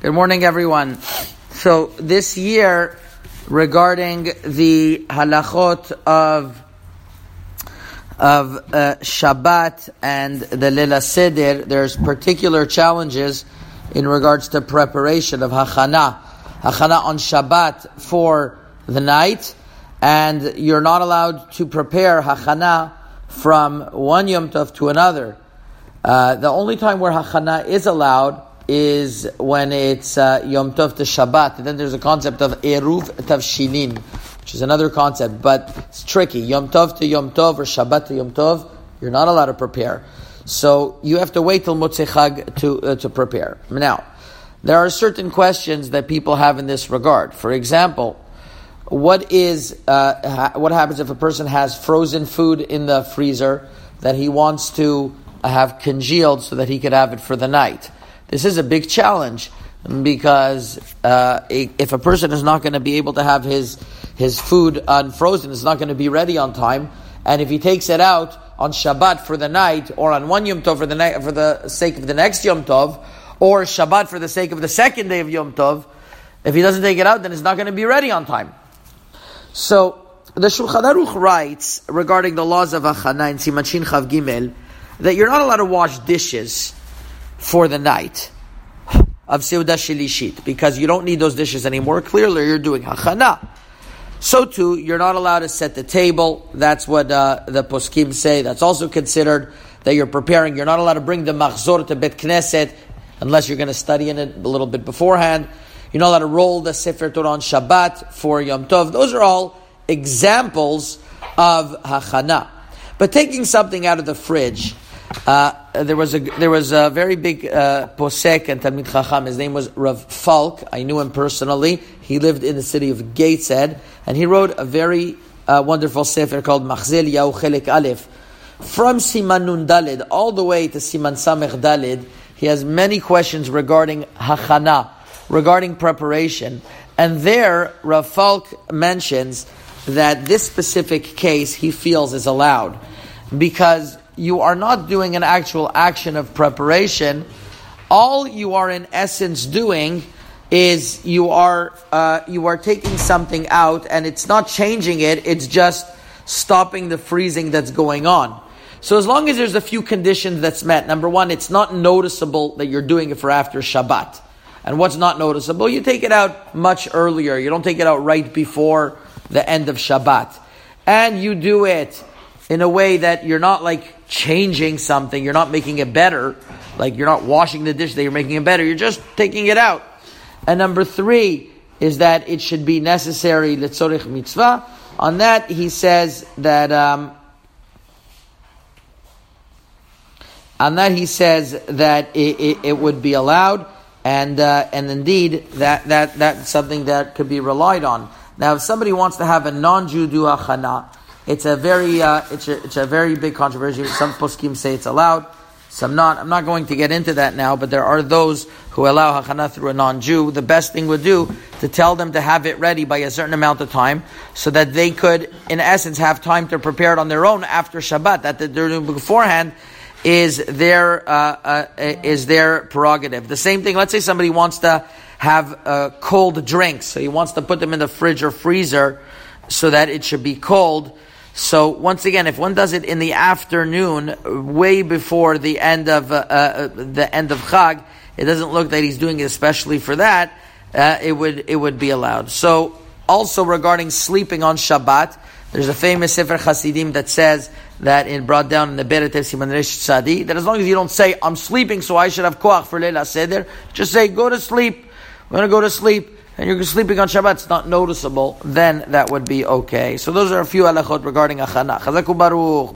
Good morning, everyone. So this year, regarding the halachot of of uh, Shabbat and the Lila Seder, there's particular challenges in regards to preparation of hachana, hachana on Shabbat for the night, and you're not allowed to prepare hachana from one Yom Tov to another. Uh, the only time where hachana is allowed is when it's uh, Yom Tov to Shabbat. And then there's a concept of Eruv Tavshilin, which is another concept, but it's tricky. Yom Tov to Yom Tov or Shabbat to Yom Tov, you're not allowed to prepare. So you have to wait till Motzei Chag to, uh, to prepare. Now, there are certain questions that people have in this regard. For example, what is uh, ha- what happens if a person has frozen food in the freezer that he wants to have congealed so that he could have it for the night? This is a big challenge because uh, if a person is not going to be able to have his his food unfrozen, it's not going to be ready on time, and if he takes it out on Shabbat for the night or on one Yom Tov for the night for the sake of the next Yom Tov, or Shabbat for the sake of the second day of Yom Tov, if he doesn't take it out, then it's not going to be ready on time. So the Shulchan Aruch writes regarding the laws of Achana in Simachin Chav Gimel that you're not allowed to wash dishes for the night of Seudah Shilishit because you don't need those dishes anymore. Clearly, you're doing Hachana. So too, you're not allowed to set the table. That's what uh, the poskim say. That's also considered that you're preparing. You're not allowed to bring the machzor to Bet Knesset unless you're going to study in it a little bit beforehand. You're not allowed to roll the Sefer Torah on Shabbat for Yom Tov. Those are all examples of hachana. But taking something out of the fridge uh, there was a there was a very big uh, posek and Talmid Chacham. His name was Rav Falk. I knew him personally. He lived in the city of Gateshead, and he wrote a very uh, wonderful sefer called Machaze Eliyahu Chelek Aleph. From Siman Nun Dalid all the way to Siman Samech Dalid, he has many questions regarding hachana, regarding preparation, and there Rav Falk mentions that this specific case he feels is allowed because you are not doing an actual action of preparation. All you are in essence doing is you are uh, you are taking something out and it's not changing it. It's just stopping the freezing that's going on. So as long as there's a few conditions that's met, number one, it's not noticeable that you're doing it for after Shabbat. And what's not noticeable? You take it out much earlier. You don't take it out right before the end of Shabbat. And you do it in a way that you're not like changing something, you're not making it better. Like you're not washing the dish that you're making it better, you're just taking it out. And number three is that it should be necessary letzorich mitzvah. On that, he says that. Um, on that, he says that it, it, it would be allowed, and uh, and indeed that that that's something that could be relied on. Now, if somebody wants to have a non-Jew do achana, it's a very, uh, it's, a, it's a very big controversy. Some poskim say it's allowed, some not. I'm not going to get into that now, but there are those who allow hachana through a non-Jew. The best thing would do to tell them to have it ready by a certain amount of time, so that they could, in essence, have time to prepare it on their own after Shabbat. That they're doing beforehand is their uh, uh, is their prerogative. The same thing. Let's say somebody wants to have uh, cold drinks, so he wants to put them in the fridge or freezer so that it should be cold. So once again, if one does it in the afternoon, way before the end of uh, uh, the end of Chag, it doesn't look that he's doing it especially for that. Uh, it would it would be allowed. So also regarding sleeping on Shabbat, there's a famous Sefer Hasidim that says that it brought down in the Be'er Heitev Siman Resh Tzadi that as long as you don't say I'm sleeping, so I should have koach for Leila Seder, just say go to sleep. I'm going to go to sleep and you're sleeping on Shabbat, it's not noticeable, then that would be okay. So those are a few halachot regarding achana. Chazaku baruch.